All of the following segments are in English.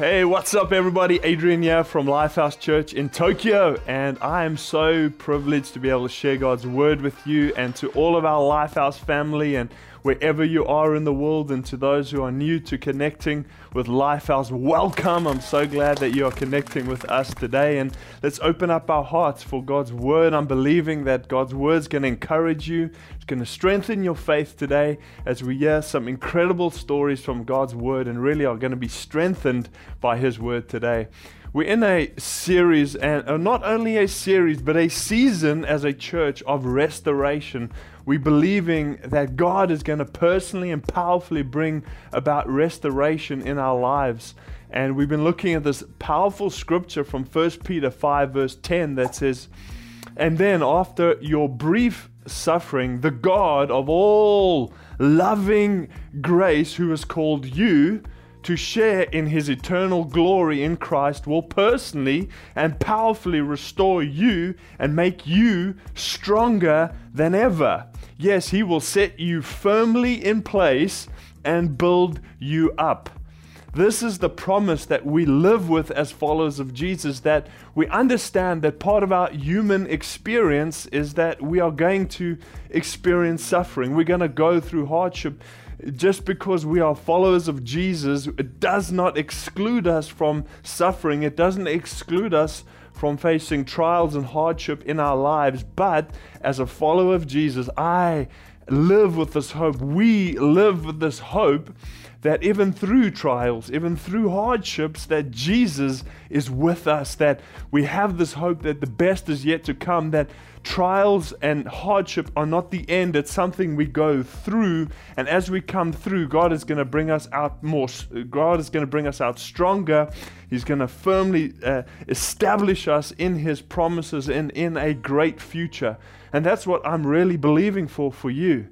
Hey, what's up, everybody? Adrian here from Lifehouse Church in Tokyo, and I am so privileged to be able to share God's word with you and to all of our Lifehouse family and wherever you are in the world, and to those who are new to connecting with Lifehouse, welcome. I'm so glad that you are connecting with us today, and let's open up our hearts for God's word. I'm believing that God's word is going to encourage you, it's going to strengthen your faith today as we hear some incredible stories from God's word and really are going to be strengthened by His word today. We're in a series, and uh, not only a series, but a season as a church of restoration. We're believing that God is going to personally and powerfully bring about restoration in our lives. And we've been looking at this powerful scripture from 1 Peter 5, verse 10, that says, And then after your brief suffering, the God of all loving grace, who has called you, to share in his eternal glory in Christ will personally and powerfully restore you and make you stronger than ever. Yes, he will set you firmly in place and build you up. This is the promise that we live with as followers of Jesus that we understand that part of our human experience is that we are going to experience suffering. We're going to go through hardship just because we are followers of Jesus, it does not exclude us from suffering. It doesn't exclude us from facing trials and hardship in our lives. But as a follower of Jesus, I live with this hope. We live with this hope that even through trials, even through hardships, that Jesus is with us, that we have this hope that the best is yet to come, that trials and hardship are not the end, it's something we go through. And as we come through, God is going to bring us out more, God is going to bring us out stronger. He's going to firmly uh, establish us in His promises and in a great future. And that's what I'm really believing for for you.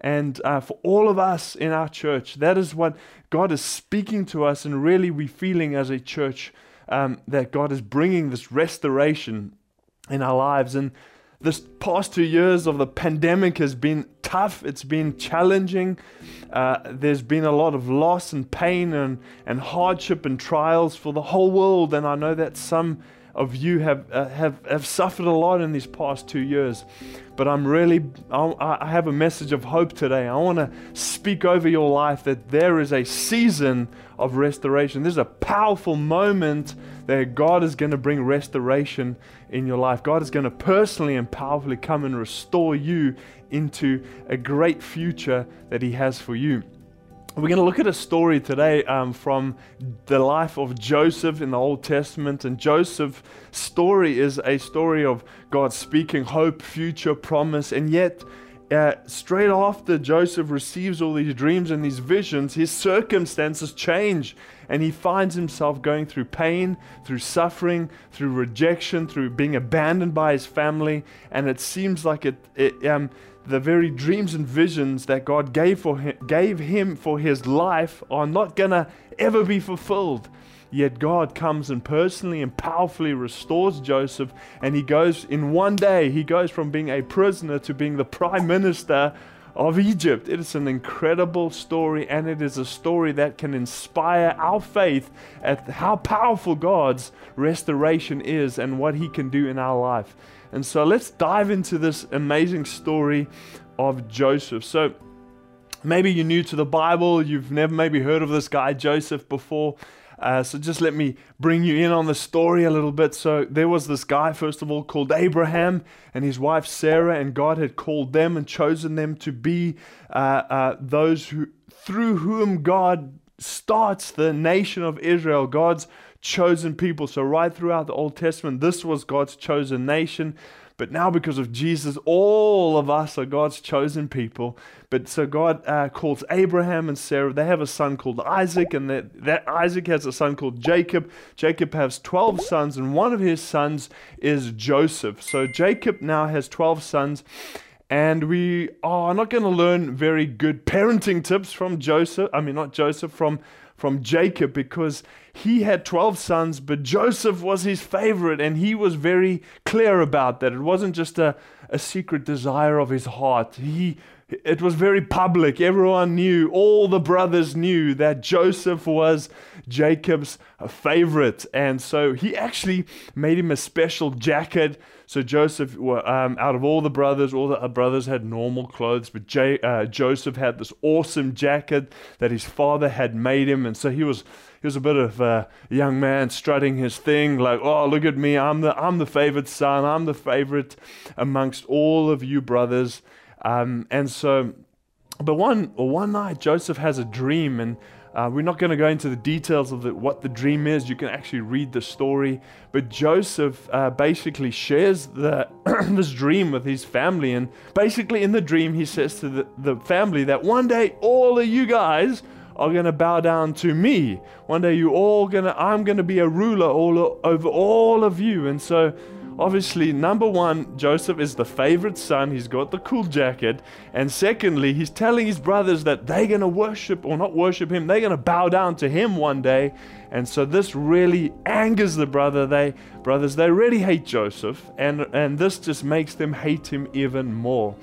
And uh, for all of us in our church, that is what God is speaking to us, and really we're feeling as a church um, that God is bringing this restoration in our lives. And this past two years of the pandemic has been tough, it's been challenging. Uh, there's been a lot of loss and pain and, and hardship and trials for the whole world, and I know that some of you have, uh, have, have suffered a lot in these past two years. But I'm really, I, I have a message of hope today. I want to speak over your life that there is a season of restoration. There's a powerful moment that God is going to bring restoration in your life. God is going to personally and powerfully come and restore you into a great future that He has for you. We're going to look at a story today um, from the life of Joseph in the Old Testament. And Joseph's story is a story of God speaking hope, future, promise. And yet, uh, straight after Joseph receives all these dreams and these visions, his circumstances change. And he finds himself going through pain, through suffering, through rejection, through being abandoned by his family. And it seems like it, it um, the very dreams and visions that God gave for him, gave him for his life are not gonna ever be fulfilled. Yet God comes and personally and powerfully restores Joseph, and he goes in one day, he goes from being a prisoner to being the prime minister of Egypt. It is an incredible story, and it is a story that can inspire our faith at how powerful God's restoration is and what he can do in our life. And so let's dive into this amazing story of Joseph. So maybe you're new to the Bible, you've never maybe heard of this guy Joseph before. Uh, so just let me bring you in on the story a little bit. So there was this guy, first of all, called Abraham and his wife Sarah, and God had called them and chosen them to be uh, uh, those who, through whom God starts the nation of Israel. God's chosen people. So, right throughout the Old Testament, this was God's chosen nation. But now, because of Jesus, all of us are God's chosen people. But so God uh, calls Abraham and Sarah. They have a son called Isaac, and that, that Isaac has a son called Jacob. Jacob has 12 sons, and one of his sons is Joseph. So Jacob now has 12 sons. And we are not going to learn very good parenting tips from Joseph. I mean, not Joseph, from from Jacob because he had 12 sons, but Joseph was his favorite, and he was very clear about that. It wasn't just a, a secret desire of his heart. He it was very public. Everyone knew, all the brothers knew that Joseph was Jacob's favorite. And so he actually made him a special jacket. So Joseph, um, out of all the brothers, all the brothers had normal clothes, but J- uh, Joseph had this awesome jacket that his father had made him. And so he was he was a bit of a young man strutting his thing, like, oh, look at me, I'm the I'm the favorite son, I'm the favorite amongst all of you brothers. Um, and so, but one one night Joseph has a dream, and uh, we're not going to go into the details of the, what the dream is. You can actually read the story. But Joseph uh, basically shares the, this dream with his family. And basically, in the dream, he says to the, the family that one day all of you guys are going to bow down to me. One day you all going to, I'm going to be a ruler all over all of you. And so obviously, number one, Joseph is the favorite son. He's got the cool jacket. And secondly, he's telling his brothers that they're going to worship or not worship him, they're going to bow down to him one day. And so this really angers the brother. They brothers, they really hate Joseph, and and this just makes them hate him even more.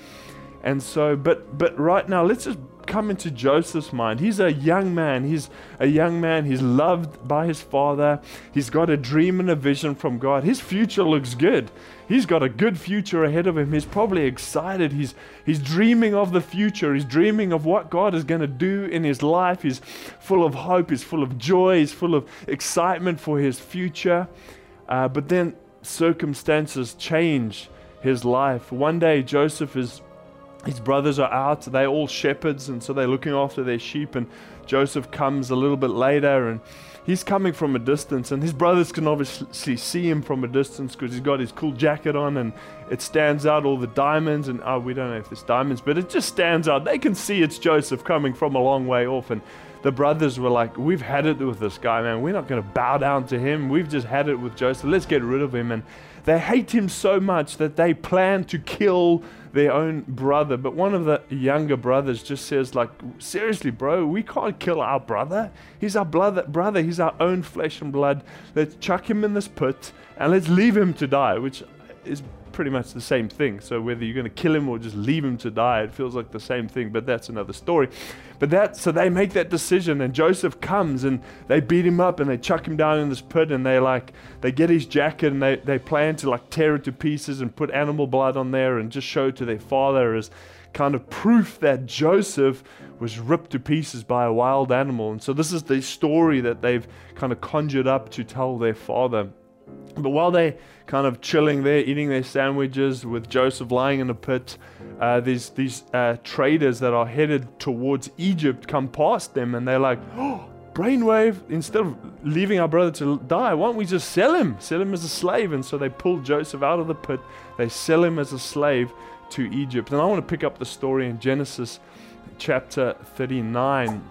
And so, but but right now, let's just come into Joseph's mind. He's a young man. He's a young man. He's loved by his father. He's got a dream and a vision from God. His future looks good. He's got a good future ahead of him. He's probably excited. He's he's dreaming of the future. He's dreaming of what God is going to do in his life. He's full of hope. He's full of joy. He's full of excitement for his future. Uh, but then circumstances change his life. One day Joseph is his brothers are out. They're all shepherds, and so they're looking after their sheep. And Joseph comes a little bit later, and he's coming from a distance. And his brothers can obviously see him from a distance because he's got his cool jacket on, and it stands out all the diamonds. And oh, we don't know if there's diamonds, but it just stands out. They can see it's Joseph coming from a long way off. And the brothers were like, We've had it with this guy, man. We're not going to bow down to him. We've just had it with Joseph. Let's get rid of him. And they hate him so much that they plan to kill their own brother. But one of the younger brothers just says, like, seriously, bro, we can't kill our brother. He's our brother, brother. He's our own flesh and blood. Let's chuck him in this pit and let's leave him to die, which is pretty much the same thing. So whether you're going to kill him or just leave him to die, it feels like the same thing, but that's another story. But that so they make that decision and Joseph comes and they beat him up and they chuck him down in this pit and they like they get his jacket and they, they plan to like tear it to pieces and put animal blood on there and just show to their father as kind of proof that Joseph was ripped to pieces by a wild animal. And so this is the story that they've kind of conjured up to tell their father. But while they kind of chilling there, eating their sandwiches with Joseph lying in a pit. Uh, these these uh, traders that are headed towards Egypt come past them and they're like, oh, brainwave, instead of leaving our brother to die, why don't we just sell him? Sell him as a slave. And so they pull Joseph out of the pit, they sell him as a slave to Egypt. And I want to pick up the story in Genesis chapter 39.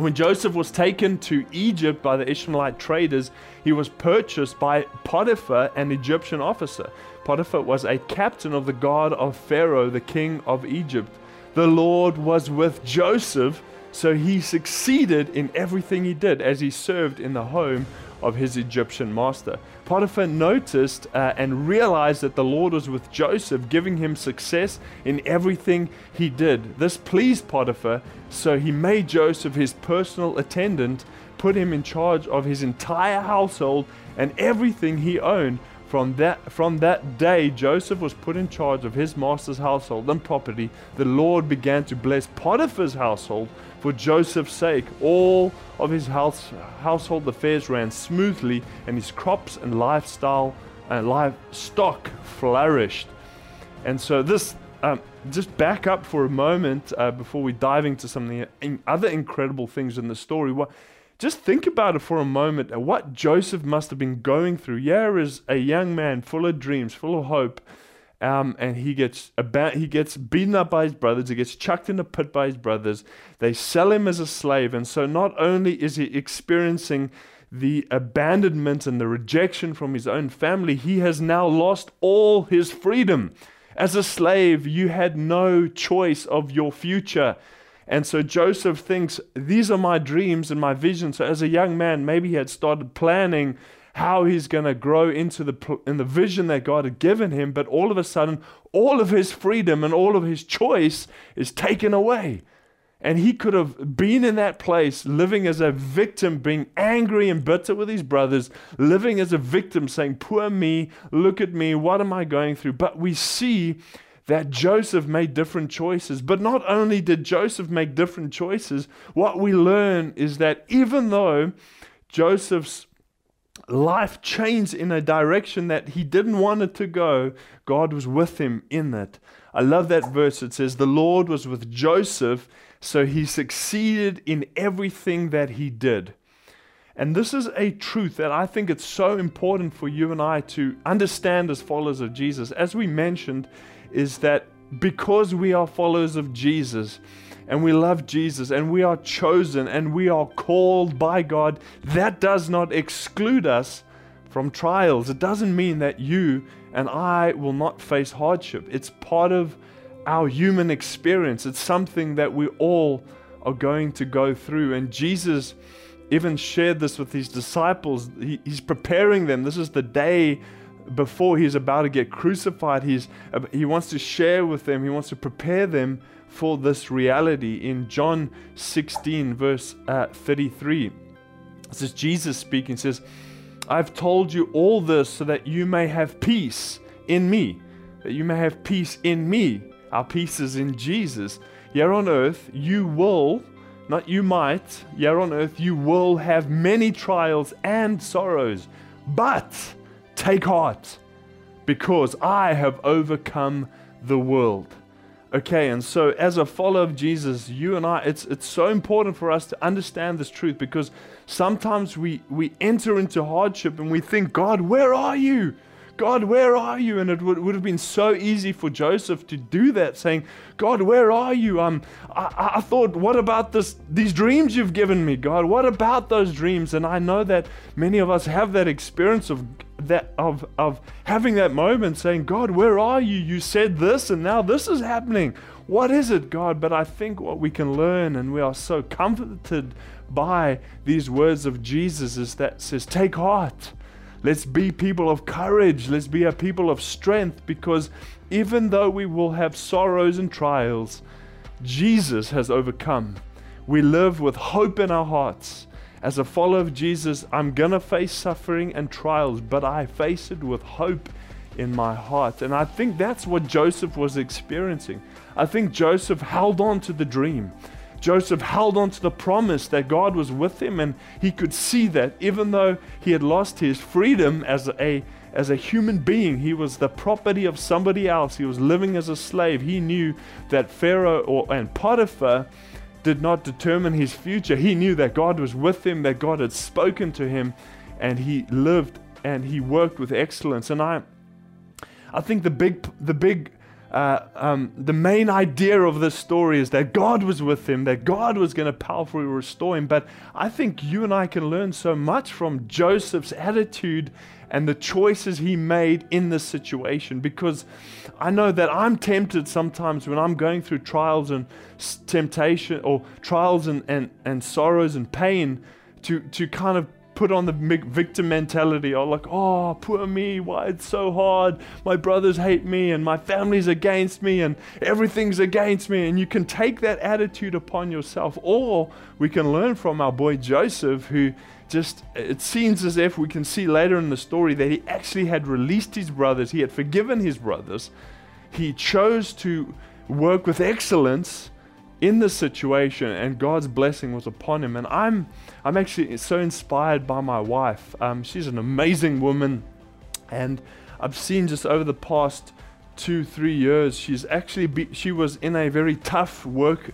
When Joseph was taken to Egypt by the Ishmaelite traders, he was purchased by Potiphar, an Egyptian officer. Potiphar was a captain of the guard of Pharaoh, the king of Egypt. The Lord was with Joseph, so he succeeded in everything he did as he served in the home of his Egyptian master. Potiphar noticed uh, and realized that the Lord was with Joseph, giving him success in everything he did. This pleased Potiphar, so he made Joseph his personal attendant, put him in charge of his entire household and everything he owned. From that, from that day, Joseph was put in charge of his master's household and property. The Lord began to bless Potiphar's household for Joseph's sake. All of his house, household affairs ran smoothly, and his crops and lifestyle and livestock flourished. And so, this um, just back up for a moment uh, before we dive into some of the other incredible things in the story. What just think about it for a moment what Joseph must have been going through. Yeah, is a young man full of dreams, full of hope, um, and he gets about, he gets beaten up by his brothers. He gets chucked in a pit by his brothers. They sell him as a slave, and so not only is he experiencing the abandonment and the rejection from his own family, he has now lost all his freedom. As a slave, you had no choice of your future. And so Joseph thinks, These are my dreams and my vision. So, as a young man, maybe he had started planning how he's going to grow into the in the vision that God had given him, but all of a sudden all of his freedom and all of his choice is taken away. And he could have been in that place, living as a victim, being angry and bitter with his brothers, living as a victim, saying, Poor me, look at me, what am I going through? But we see that Joseph made different choices. But not only did Joseph make different choices, what we learn is that even though Joseph's life changed in a direction that he didn't want it to go, God was with him in it. I love that verse. It says, The Lord was with Joseph, so he succeeded in everything that he did. And this is a truth that I think it's so important for you and I to understand as followers of Jesus. As we mentioned, is that because we are followers of Jesus and we love Jesus and we are chosen and we are called by God, that does not exclude us from trials. It doesn't mean that you and I will not face hardship. It's part of our human experience, it's something that we all are going to go through. And Jesus even shared this with his disciples. He, he's preparing them. This is the day before he's about to get crucified, he's, he wants to share with them, he wants to prepare them for this reality. In John 16, verse uh, 33, this is Jesus speaking, says, I've told you all this so that you may have peace in me, that you may have peace in me. Our peace is in Jesus. Here on earth, you will, not you might, here on earth, you will have many trials and sorrows, but Take heart, because I have overcome the world. Okay, and so as a follower of Jesus, you and I, it's, it's so important for us to understand this truth because sometimes we, we enter into hardship and we think, God, where are you? God, where are you? And it would, would have been so easy for Joseph to do that, saying, God, where are you? Um, I, I thought, what about this, these dreams you've given me, God? What about those dreams? And I know that many of us have that experience of that of of having that moment saying, God, where are you? You said this and now this is happening. What is it, God? But I think what we can learn, and we are so comforted by these words of Jesus, is that says, Take heart. Let's be people of courage. Let's be a people of strength because even though we will have sorrows and trials, Jesus has overcome. We live with hope in our hearts. As a follower of Jesus, I'm going to face suffering and trials, but I face it with hope in my heart. And I think that's what Joseph was experiencing. I think Joseph held on to the dream. Joseph held on to the promise that God was with him, and he could see that even though he had lost his freedom as a as a human being, he was the property of somebody else. He was living as a slave. He knew that Pharaoh or, and Potiphar did not determine his future. He knew that God was with him, that God had spoken to him, and he lived and he worked with excellence. And I, I think the big, the big uh, um, the main idea of this story is that God was with him, that God was going to powerfully restore him. But I think you and I can learn so much from Joseph's attitude and the choices he made in this situation because I know that I'm tempted sometimes when I'm going through trials and temptation or trials and, and, and sorrows and pain to, to kind of put on the victim mentality or like, oh, poor me, why it's so hard. My brothers hate me and my family's against me and everything's against me. And you can take that attitude upon yourself. Or we can learn from our boy Joseph, who just, it seems as if we can see later in the story that he actually had released his brothers, he had forgiven his brothers. He chose to work with excellence in this situation and God's blessing was upon him. And I'm, I'm actually so inspired by my wife. Um, she's an amazing woman. And I've seen just over the past two, three years, she's actually, be, she was in a very tough work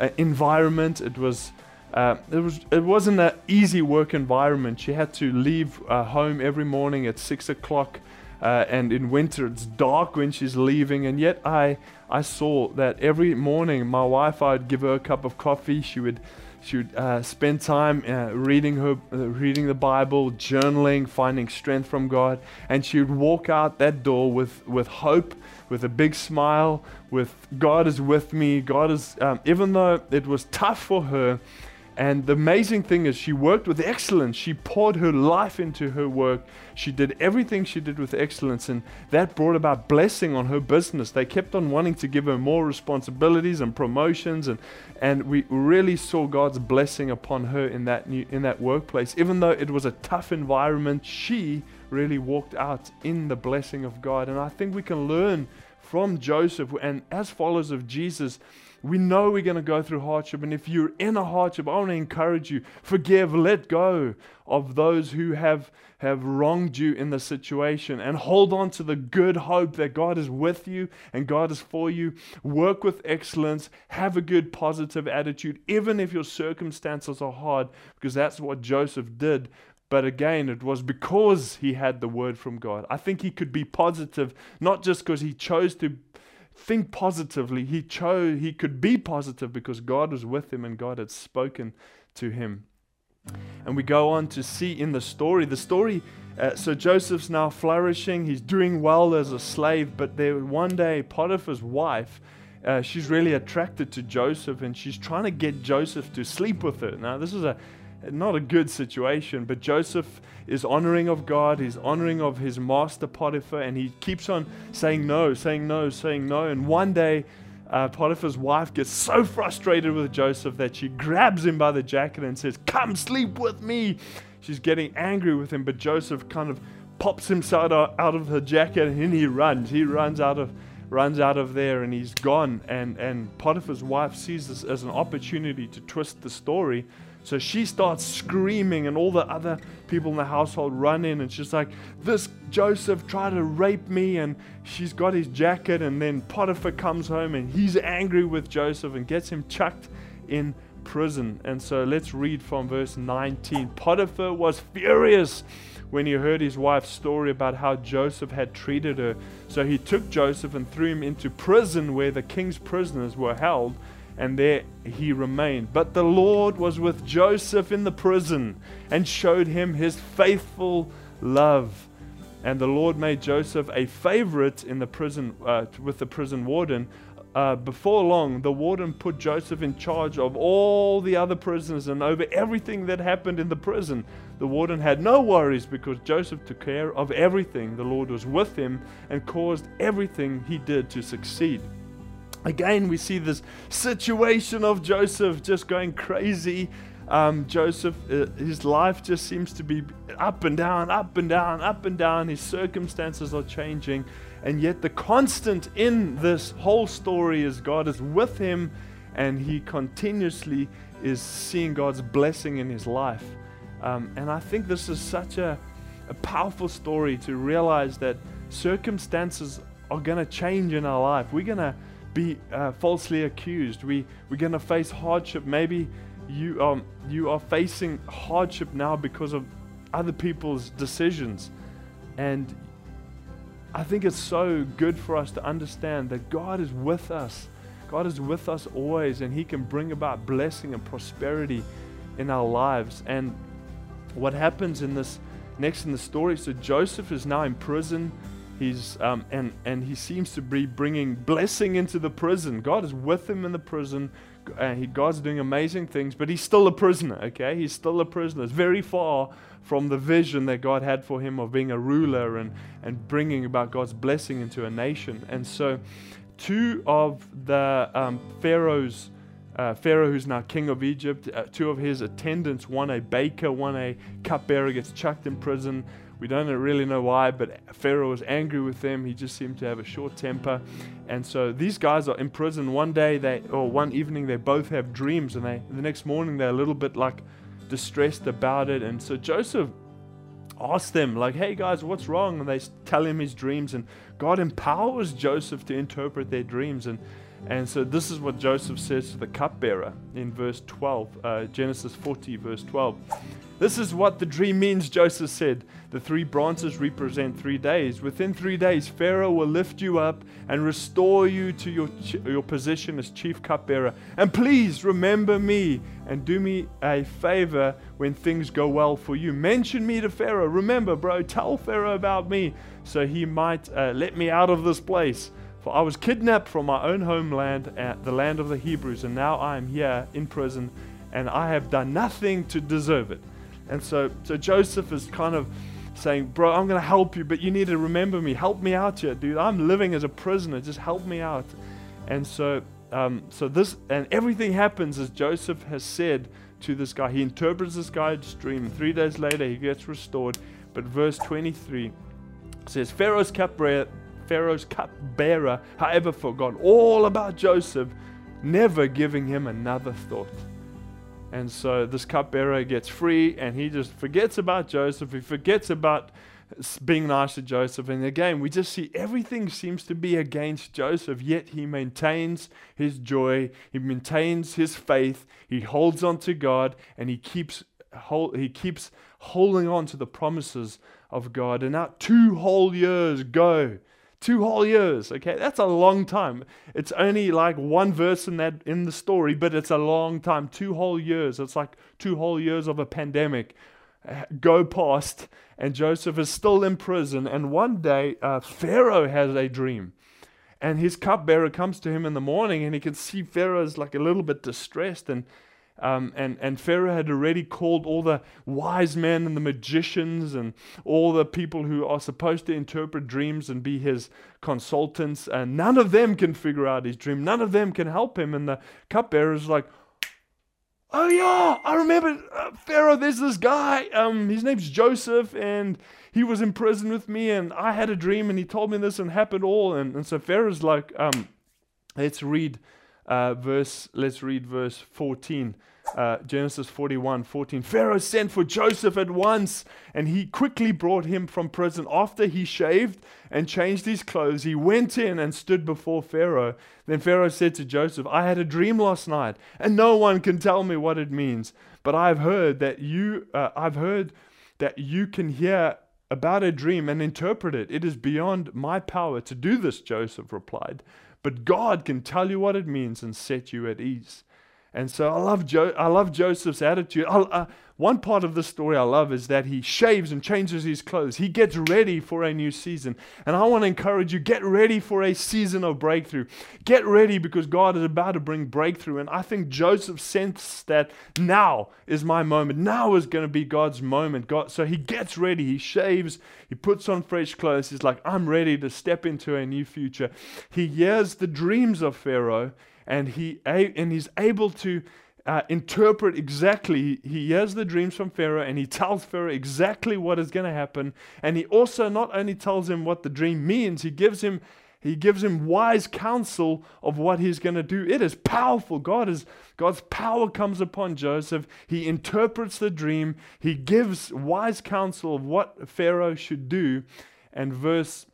uh, environment. It was, uh, it was, it wasn't an easy work environment. She had to leave uh, home every morning at six o'clock uh, and in winter it's dark when she's leaving. And yet I, I saw that every morning my wife, I'd give her a cup of coffee. She would, she would uh, spend time uh, reading her, uh, reading the Bible, journaling, finding strength from God, and she would walk out that door with, with hope, with a big smile, with God is with me. God is, um, even though it was tough for her, And the amazing thing is, she worked with excellence. She poured her life into her work. She did everything she did with excellence, and that brought about blessing on her business. They kept on wanting to give her more responsibilities and promotions, and, and we really saw God's blessing upon her in that, new, in that workplace. Even though it was a tough environment, she really walked out in the blessing of God. And I think we can learn from Joseph, and as followers of Jesus, we know we're going to go through hardship. And if you're in a hardship, I want to encourage you forgive, let go of those who have, have wronged you in the situation and hold on to the good hope that God is with you and God is for you. Work with excellence, have a good, positive attitude, even if your circumstances are hard, because that's what Joseph did. But again, it was because he had the word from God. I think he could be positive, not just because he chose to think positively. He chose, he could be positive because God was with him and God had spoken to him. And we go on to see in the story, the story, uh, so Joseph's now flourishing, he's doing well as a slave, but there one day Potiphar's wife, uh, she's really attracted to Joseph and she's trying to get Joseph to sleep with her. Now, this is a not a good situation, but Joseph is honoring of God, he's honoring of his master Potiphar, and he keeps on saying no, saying no, saying no. And one day, uh, Potiphar's wife gets so frustrated with Joseph that she grabs him by the jacket and says, Come sleep with me. She's getting angry with him, but Joseph kind of pops himself out of her jacket and he runs. He runs out of runs out of there and he's gone. And, and Potiphar's wife sees this as an opportunity to twist the story so she starts screaming, and all the other people in the household run in, and she's like, This Joseph tried to rape me, and she's got his jacket. And then Potiphar comes home, and he's angry with Joseph and gets him chucked in prison. And so let's read from verse 19. Potiphar was furious when he heard his wife's story about how Joseph had treated her. So he took Joseph and threw him into prison where the king's prisoners were held and there he remained. But the Lord was with Joseph in the prison and showed him his faithful love. And the Lord made Joseph a favorite in the prison uh, with the prison warden. Uh, before long, the warden put Joseph in charge of all the other prisoners and over everything that happened in the prison. The warden had no worries because Joseph took care of everything. The Lord was with him and caused everything he did to succeed. Again, we see this situation of Joseph just going crazy. Um, Joseph, uh, his life just seems to be up and down, up and down, up and down. His circumstances are changing. And yet, the constant in this whole story is God is with him and he continuously is seeing God's blessing in his life. Um, and I think this is such a, a powerful story to realize that circumstances are going to change in our life. We're going to be uh, falsely accused. We, we're going to face hardship. Maybe you, um, you are facing hardship now because of other people's decisions. And I think it's so good for us to understand that God is with us. God is with us always, and He can bring about blessing and prosperity in our lives. And what happens in this next in the story so Joseph is now in prison He's um, and and he seems to be bringing blessing into the prison. God is with him in the prison. Uh, he, God's doing amazing things, but he's still a prisoner. Okay, he's still a prisoner. It's very far from the vision that God had for him of being a ruler and and bringing about God's blessing into a nation. And so, two of the um, pharaoh's uh, Pharaoh, who's now king of Egypt, uh, two of his attendants, one a baker, one a cupbearer, gets chucked in prison. We don't really know why, but Pharaoh was angry with them. He just seemed to have a short temper. And so these guys are in prison. One day, they or one evening, they both have dreams, and they the next morning they're a little bit like distressed about it. And so Joseph asks them, like, "Hey guys, what's wrong?" And they tell him his dreams, and God empowers Joseph to interpret their dreams. And and so this is what Joseph says to the cupbearer in verse 12, uh, Genesis 40, verse 12. This is what the dream means, Joseph said. The three branches represent three days. Within three days, Pharaoh will lift you up and restore you to your, your position as chief cupbearer. And please remember me and do me a favor when things go well for you. Mention me to Pharaoh. Remember, bro, tell Pharaoh about me so he might uh, let me out of this place. For I was kidnapped from my own homeland, the land of the Hebrews, and now I am here in prison and I have done nothing to deserve it. And so, so Joseph is kind of saying, Bro, I'm going to help you, but you need to remember me. Help me out here, dude. I'm living as a prisoner. Just help me out. And so, um, so this, and everything happens as Joseph has said to this guy. He interprets this guy's dream. Three days later, he gets restored. But verse 23 says, Pharaoh's cupbearer, Pharaoh's cupbearer, however, forgot all about Joseph, never giving him another thought. And so this cupbearer gets free and he just forgets about Joseph. He forgets about being nice to Joseph. And again, we just see everything seems to be against Joseph, yet he maintains his joy, he maintains his faith, he holds on to God, and he keeps hold, he keeps holding on to the promises of God. And now two whole years go Two whole years, okay? That's a long time. It's only like one verse in that in the story, but it's a long time. Two whole years. It's like two whole years of a pandemic uh, go past, and Joseph is still in prison. And one day, uh, Pharaoh has a dream. And his cupbearer comes to him in the morning, and he can see Pharaoh's like a little bit distressed. And um, and, and Pharaoh had already called all the wise men and the magicians and all the people who are supposed to interpret dreams and be his consultants. And none of them can figure out his dream. None of them can help him. And the cupbearer is like, Oh, yeah, I remember uh, Pharaoh. There's this guy. Um, his name's Joseph, and he was in prison with me. And I had a dream, and he told me this and happened all. And, and so Pharaoh's like, um, Let's read uh, verse, let's read verse 14. Uh, Genesis 41 14. Pharaoh sent for Joseph at once, and he quickly brought him from prison. After he shaved and changed his clothes, he went in and stood before Pharaoh. Then Pharaoh said to Joseph, I had a dream last night, and no one can tell me what it means. But I've heard that you, uh, I've heard that you can hear about a dream and interpret it. It is beyond my power to do this, Joseph replied. But God can tell you what it means and set you at ease. And so I love, jo- I love Joseph's attitude. I, one part of the story I love is that he shaves and changes his clothes. He gets ready for a new season. And I want to encourage you get ready for a season of breakthrough. Get ready because God is about to bring breakthrough. And I think Joseph sensed that now is my moment. Now is going to be God's moment. God, so he gets ready. He shaves. He puts on fresh clothes. He's like, I'm ready to step into a new future. He hears the dreams of Pharaoh and he and he's able to uh, interpret exactly. He hears the dreams from Pharaoh and he tells Pharaoh exactly what is going to happen. And he also not only tells him what the dream means, he gives him he gives him wise counsel of what he's going to do. It is powerful. God is God's power comes upon Joseph. He interprets the dream. He gives wise counsel of what Pharaoh should do. And verse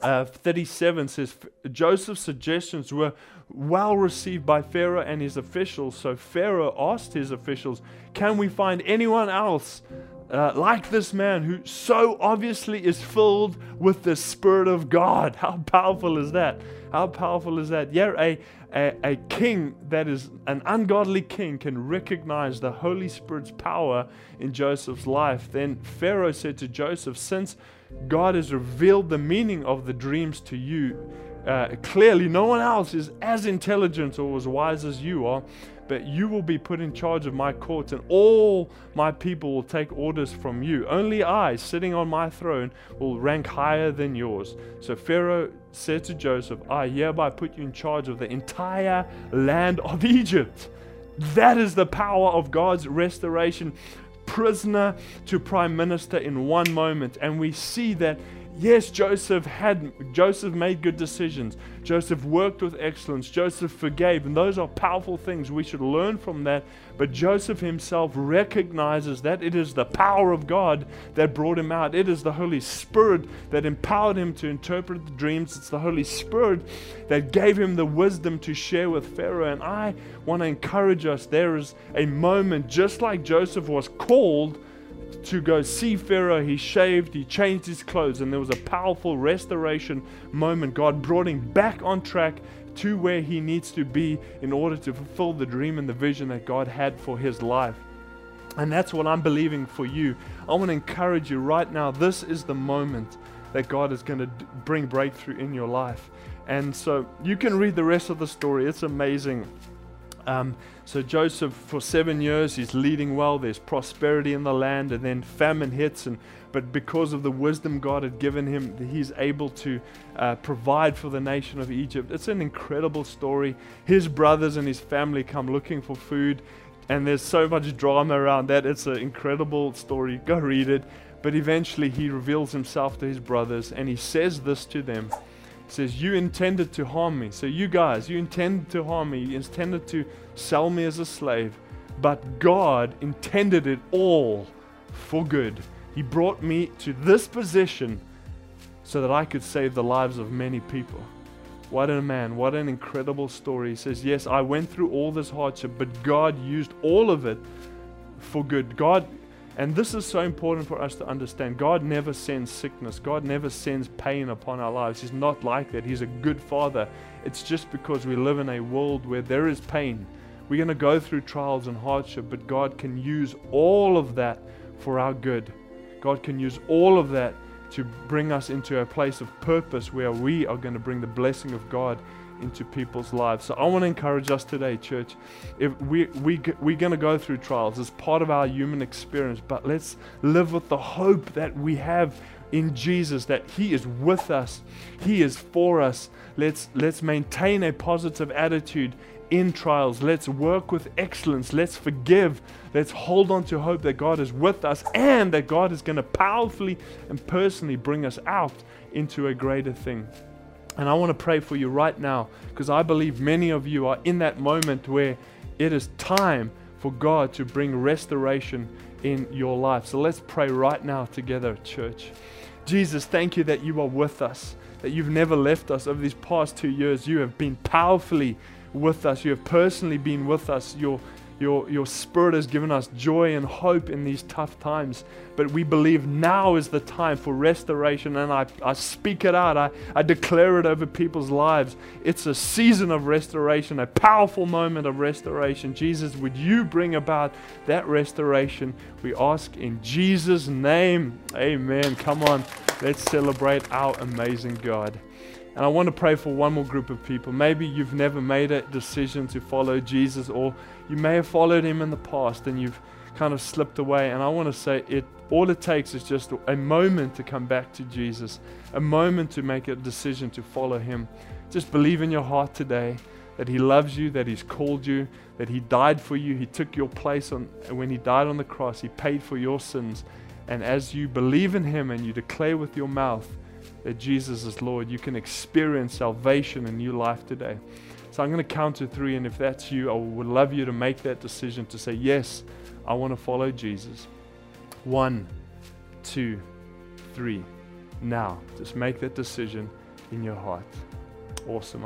uh, 37 says Joseph's suggestions were well received by Pharaoh and his officials. So Pharaoh asked his officials, Can we find anyone else uh, like this man who so obviously is filled with the Spirit of God? How powerful is that? How powerful is that? Yeah, a, a, a king that is an ungodly king can recognize the Holy Spirit's power in Joseph's life. Then Pharaoh said to Joseph, Since God has revealed the meaning of the dreams to you, uh, clearly, no one else is as intelligent or as wise as you are, but you will be put in charge of my courts, and all my people will take orders from you. Only I, sitting on my throne, will rank higher than yours. So Pharaoh said to Joseph, I hereby put you in charge of the entire land of Egypt. That is the power of God's restoration. Prisoner to prime minister in one moment. And we see that Yes, Joseph had Joseph made good decisions. Joseph worked with excellence. Joseph forgave, and those are powerful things. We should learn from that. But Joseph himself recognizes that it is the power of God that brought him out. It is the Holy Spirit that empowered him to interpret the dreams. It's the Holy Spirit that gave him the wisdom to share with Pharaoh. And I want to encourage us there is a moment, just like Joseph was called to go see Pharaoh. He shaved, he changed his clothes, and there was a powerful restoration moment. God brought him back on track to where he needs to be in order to fulfill the dream and the vision that God had for his life. And that's what I'm believing for you. I want to encourage you right now. This is the moment that God is going to bring breakthrough in your life. And so you can read the rest of the story, it's amazing. Um, so Joseph, for seven years, he's leading well. There's prosperity in the land, and then famine hits. And but because of the wisdom God had given him, he's able to uh, provide for the nation of Egypt. It's an incredible story. His brothers and his family come looking for food, and there's so much drama around that. It's an incredible story. Go read it. But eventually, he reveals himself to his brothers, and he says this to them says, You intended to harm me. So, you guys, you intended to harm me. You intended to sell me as a slave. But God intended it all for good. He brought me to this position so that I could save the lives of many people. What a man. What an incredible story. He says, Yes, I went through all this hardship, but God used all of it for good. God and this is so important for us to understand. God never sends sickness, God never sends pain upon our lives. He's not like that. He's a good father. It's just because we live in a world where there is pain. We're going to go through trials and hardship, but God can use all of that for our good. God can use all of that to bring us into a place of purpose where we are going to bring the blessing of God into people's lives. So I want to encourage us today, church. If we we we're going to go through trials, it's part of our human experience, but let's live with the hope that we have in Jesus that he is with us. He is for us. Let's let's maintain a positive attitude in trials. Let's work with excellence. Let's forgive. Let's hold on to hope that God is with us and that God is going to powerfully and personally bring us out into a greater thing. And I want to pray for you right now because I believe many of you are in that moment where it is time for God to bring restoration in your life. So let's pray right now together, church. Jesus, thank you that you are with us, that you've never left us over these past two years. You have been powerfully with us, you have personally been with us. Your your, your Spirit has given us joy and hope in these tough times. But we believe now is the time for restoration, and I, I speak it out. I, I declare it over people's lives. It's a season of restoration, a powerful moment of restoration. Jesus, would you bring about that restoration? We ask in Jesus' name. Amen. Come on, let's celebrate our amazing God. And I want to pray for one more group of people. Maybe you've never made a decision to follow Jesus, or you may have followed him in the past and you've kind of slipped away. And I want to say it all it takes is just a moment to come back to Jesus, a moment to make a decision to follow him. Just believe in your heart today that he loves you, that he's called you, that he died for you, he took your place on when he died on the cross, he paid for your sins. And as you believe in him and you declare with your mouth that Jesus is Lord, you can experience salvation and new life today. So I'm going to count to three, and if that's you, I would love you to make that decision to say, Yes, I want to follow Jesus. One, two, three. Now, just make that decision in your heart. Awesome.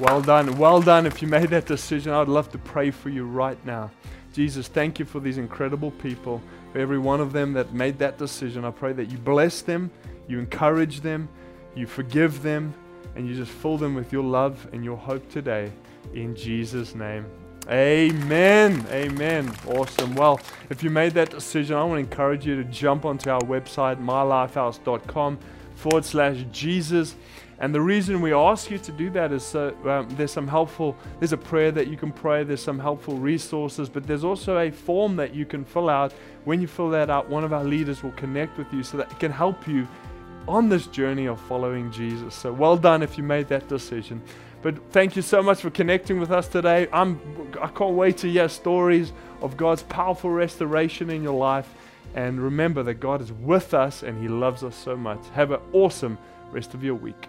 Well done. Well done. If you made that decision, I'd love to pray for you right now. Jesus, thank you for these incredible people, for every one of them that made that decision. I pray that you bless them you encourage them, you forgive them, and you just fill them with your love and your hope today. In Jesus' name. Amen. Amen. Awesome. Well, if you made that decision, I want to encourage you to jump onto our website, mylifehouse.com forward slash Jesus. And the reason we ask you to do that is so um, there's some helpful, there's a prayer that you can pray, there's some helpful resources, but there's also a form that you can fill out. When you fill that out, one of our leaders will connect with you so that it can help you on this journey of following Jesus. So well done if you made that decision. But thank you so much for connecting with us today. I'm I can't wait to hear stories of God's powerful restoration in your life. And remember that God is with us and He loves us so much. Have an awesome rest of your week.